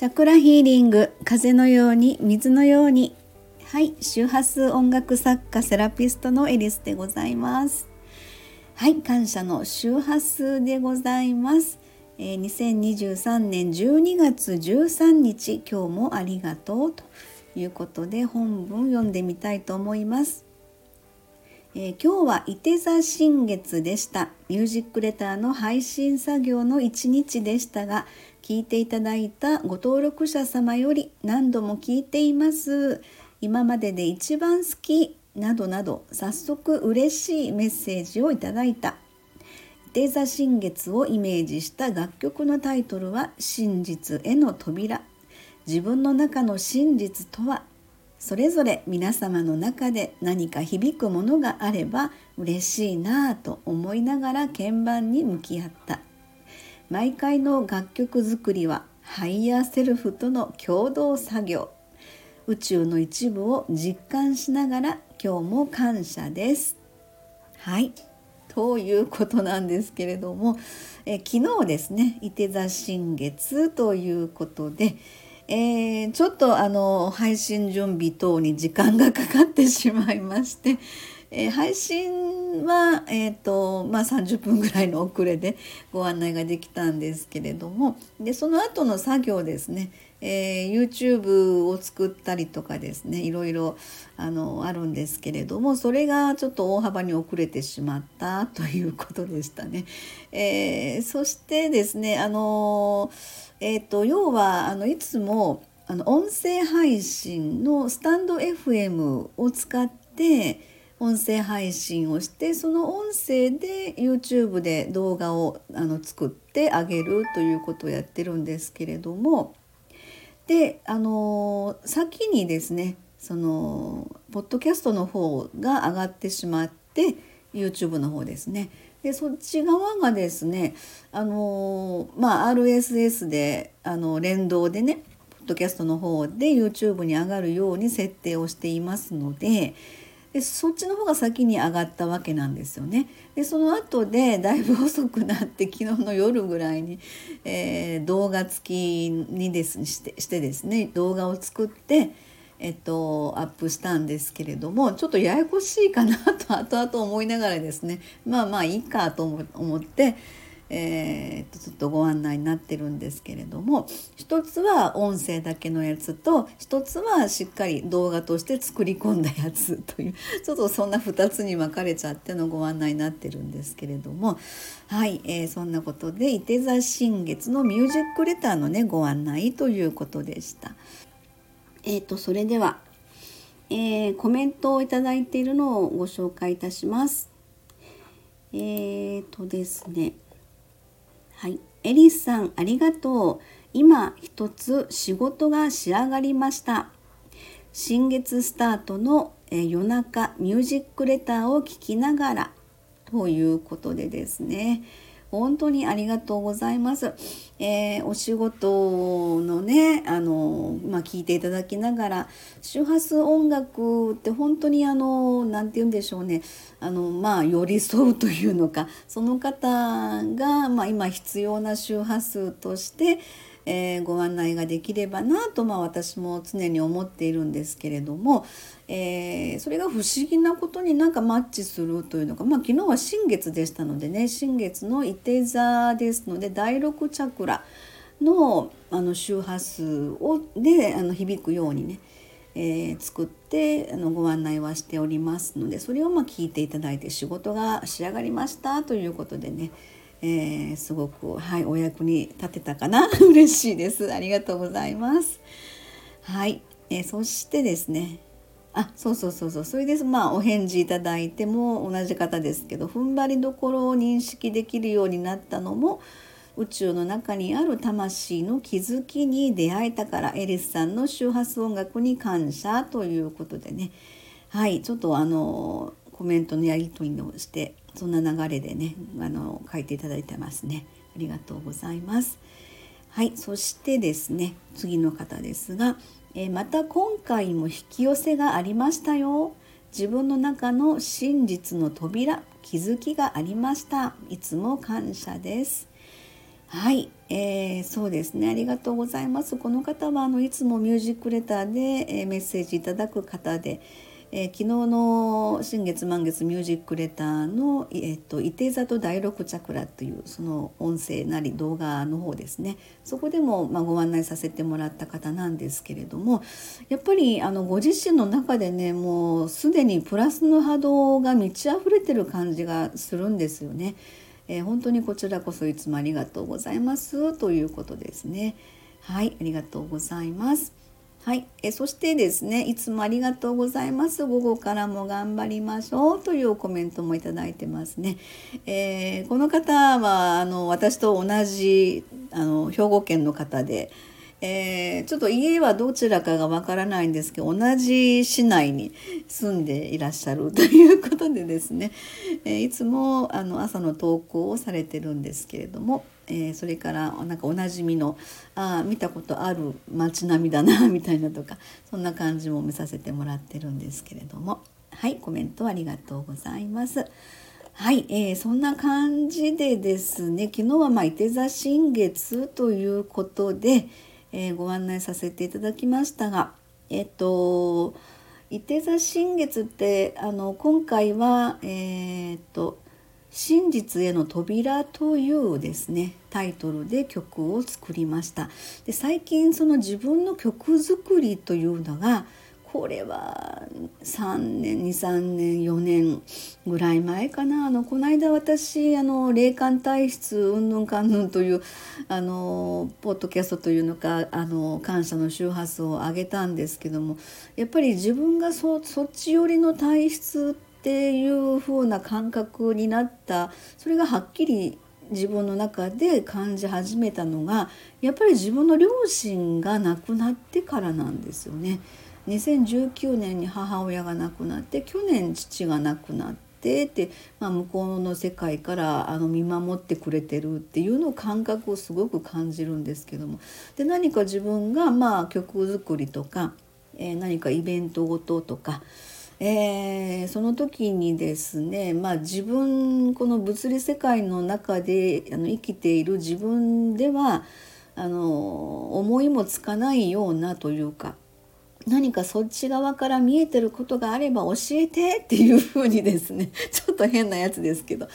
チャクラヒーリング風のように水のように。はい周波数音楽作家セラピストのエリスでございます。はい感謝の周波数でございます。えー、2023年12月13日今日もありがとうということで本文読んでみたいと思います、えー、今日は伊手座新月でした。ミュージックレターの配信作業の一日でしたが聞いていただいたご登録者様より何度も聞いています。今までで一番好きなどなど早速嬉しいメッセージをいただいた。手座新月をイメージした楽曲のタイトルは「真実への扉」自分の中の真実とはそれぞれ皆様の中で何か響くものがあれば嬉しいなぁと思いながら鍵盤に向き合った。毎回の楽曲作りはハイヤーセルフとの共同作業。宇宙の一部を実感しながら今日も感謝です。はい。ということなんですけれども、え昨日ですね射手座新月ということで、えー、ちょっとあの配信準備等に時間がかかってしまいまして、えー、配信は、えーとまあ、30分ぐらいの遅れでご案内ができたんですけれどもでその後の作業ですねえー、YouTube を作ったりとかですねいろいろあのあるんですけれどもそれがちょっと大幅に遅れてしまったということでしたね。え、そしてですねあの、えーと、要はあのいつもあの音声配信のスタンド FM を使って音声配信をしてその音声で YouTube で動画をあの作ってあげるということをやってるんですけれどもであの先にですねそのポッドキャストの方が上がってしまって YouTube の方ですね。でそっち側がですねあのまあ RSS であの連動でねポッドキャストの方で YouTube に上がるように設定をしていますのででそっちの方が先に上がったわけなんですよね。でその後でだいぶ遅くなって昨日の夜ぐらいに、えー、動画付きにですしてしてですね動画を作って、えっと、アップしたんですけれどもちょっとややこしいかなと 後々思いながらですねまあまあいいかと思って。えー、とちょっとご案内になってるんですけれども一つは音声だけのやつと一つはしっかり動画として作り込んだやつという ちょっとそんな2つに分かれちゃってのご案内になってるんですけれどもはい、えー、そんなことで伊手座新月のミュージックレターのねご案内ということでした。えーと、それでは、えー、コメントをいただいているのをご紹介いたします。えーとですねはい、エリスさんありがとう。今一つ仕事が仕上がりました。新月スタートの、え夜中ミュージックレターを聞きながらということでですね。本当にありがとうございます。えー、お仕事のね、あの、まあ、聞いていただきながら、周波数音楽って本当にあの、何て言うんでしょうね、あの、まあ、寄り添うというのか、その方が、まあ、今必要な周波数として、えー、ご案内ができればなと、まあ、私も常に思っているんですけれども、えー、それが不思議なことになんかマッチするというのか、まあ、昨日は新月でしたのでね新月のいて座ですので第6チャクラのあの周波数をであの響くようにね、えー、作ってあのご案内はしておりますのでそれをま聞いていただいて仕事が仕上がりましたということでねえー、すごく、はい、お役に立てたかな？嬉しいです。ありがとうございます。はい、えー、そしてですね。あそうそうそうそう。それです。まあお返事いただいても同じ方ですけど踏ん張りどころを認識できるようになったのも宇宙の中にある魂の気づきに出会えたからエリスさんの周波数音楽に感謝ということでね。はい。ちょっとあのコメントのやり取りをしてそんな流れでねあの書いていただいてますね。ありがとうございます。はいそしてですね次の方ですが、えー、また今回も引き寄せがありましたよ。自分の中の真実の扉気づきがありました。いつも感謝です。はい、えー、そうですね。ありがとうございます。この方はあのいつもミュージックレターで、えー、メッセージいただく方で、えー、昨日の新月満月ミュージックレターの「えーと、伊手座と第六チャクラ」というその音声なり動画の方ですねそこでも、まあ、ご案内させてもらった方なんですけれどもやっぱりあのご自身の中でねもうすでにプラスの波動が満ち溢れてる感じがするんですよね。えー、本当にこちらこそいつもありがとうございますということですね。はい、ありがとうございます。はい、えそしてですねいつもありがとうございます。午後からも頑張りましょうというコメントもいいてますね、えー、この方はあの私と同じあの兵庫県の方で、えー、ちょっと家はどちらかがわからないんですけど同じ市内に住んでいらっしゃるということでですね、えー、いつもあの朝の投稿をされてるんですけれども、えー、それからなんかおなじみのあ見たことある街並みだな みたいなとかそんな感じも見させてもらってるんですけれどもはいコメントありがとうございます。はい、えー、そんな感じでですね昨日はまあ伊手座新月ということで、えー、ご案内させていただきましたがえっ、と伊手座新月ってあの今回はえっ、と真実への扉というですねタイトルで曲を作りました。で最近その自分の曲作りというのがこれは3年23年4年ぐらい前かな。あのこの間私あの霊感体質うんぬんかんぬんというあのポッドキャストというのかあの感謝の周波数を上げたんですけどもやっぱり自分がそそっち寄りの体質ってていう風な感覚になったそれがはっきり自分の中で感じ始めたのがやっぱり自分の両親が亡くなってからなんですよね。2019年に母親が亡くなって去年父が亡くなってで、まあ、向こうの世界からあの見守ってくれてるっていうの感覚をすごく感じるんですけどもで何か自分がまあ曲作りとか、えー、何かイベントごととか、えー、その時にですね、まあ、自分この物理世界の中であの生きている自分ではあの思いもつかないようなというか何かそっち側から見えてることがあれば教えてっていうふうにですね ちょっと変なやつですけどあ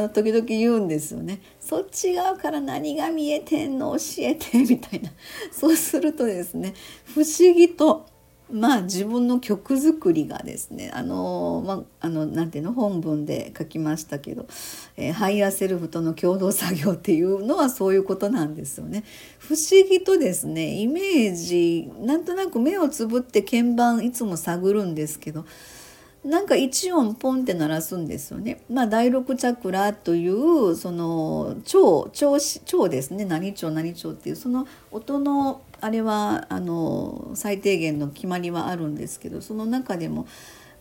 の時々言うんですよね。そっち側から何が見えてんの？教えてみたいなそうするとですね不思議とまあ自分の曲作りがですねあのまああのなんていうの本文で書きましたけど、えー、ハイヤーセルフとの共同作業っていうのはそういうことなんですよね。不思議とですねイメージなんとなく目をつぶって鍵盤いつも探るんですけどなんか一音ポンって鳴らすんですよね。まあ第六チャクラというその調調調ですね何調何調っていうその音のあれはあの最低限の決まりはあるんですけどその中でも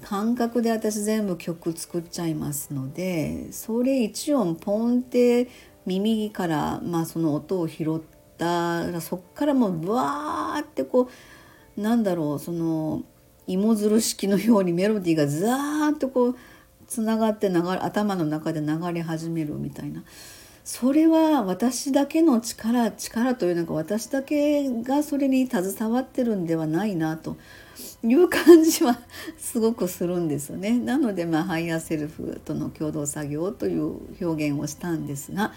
感覚で私全部曲作っちゃいますのでそれ一音ポンって耳から、まあ、その音を拾ったらそっからもうブワーってこうなんだろうその芋づる式のようにメロディーがザーッとこうつながって流れ頭の中で流れ始めるみたいなそれは私だけの力力というのか私だけがそれに携わってるんではないなという感じはすごくするんですよね。なので、まあ、ハイヤーセルフとの共同作業という表現をしたんですが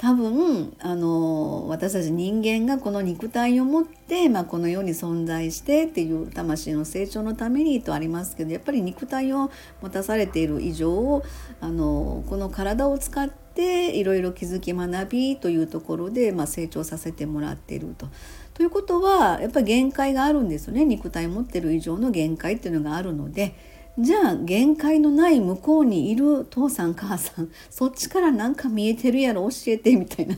多分あの私たち人間がこの肉体を持って、まあ、この世に存在してっていう魂の成長のためにとありますけどやっぱり肉体を持たされている以上あのこの体を使っていろいろ気づき学びというところで、まあ、成長させてもらっていると。ということはやっぱり限界があるんですよね肉体を持ってる以上の限界っていうのがあるので。じゃあ限界のない向こうにいる父さん母さんそっちからなんか見えてるやろ教えてみたいな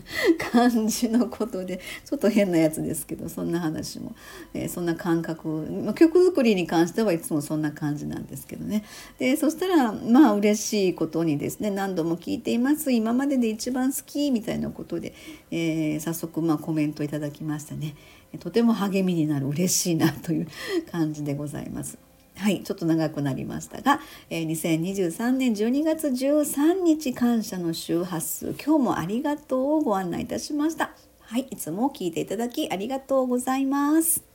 感じのことでちょっと変なやつですけどそんな話も、えー、そんな感覚、まあ、曲作りに関してはいつもそんな感じなんですけどね。でそしたらまあ嬉しいことにですね何度も聞いています。今までで一番好きみたいなことで、えー、早速まあコメントいただきましたね。とても励みになる嬉しいなという感じでございます。はいちょっと長くなりましたが、えー、2023年12月13日感謝の周波数今日もありがとうをご案内いたしました。はいいつも聞いていただきありがとうございます。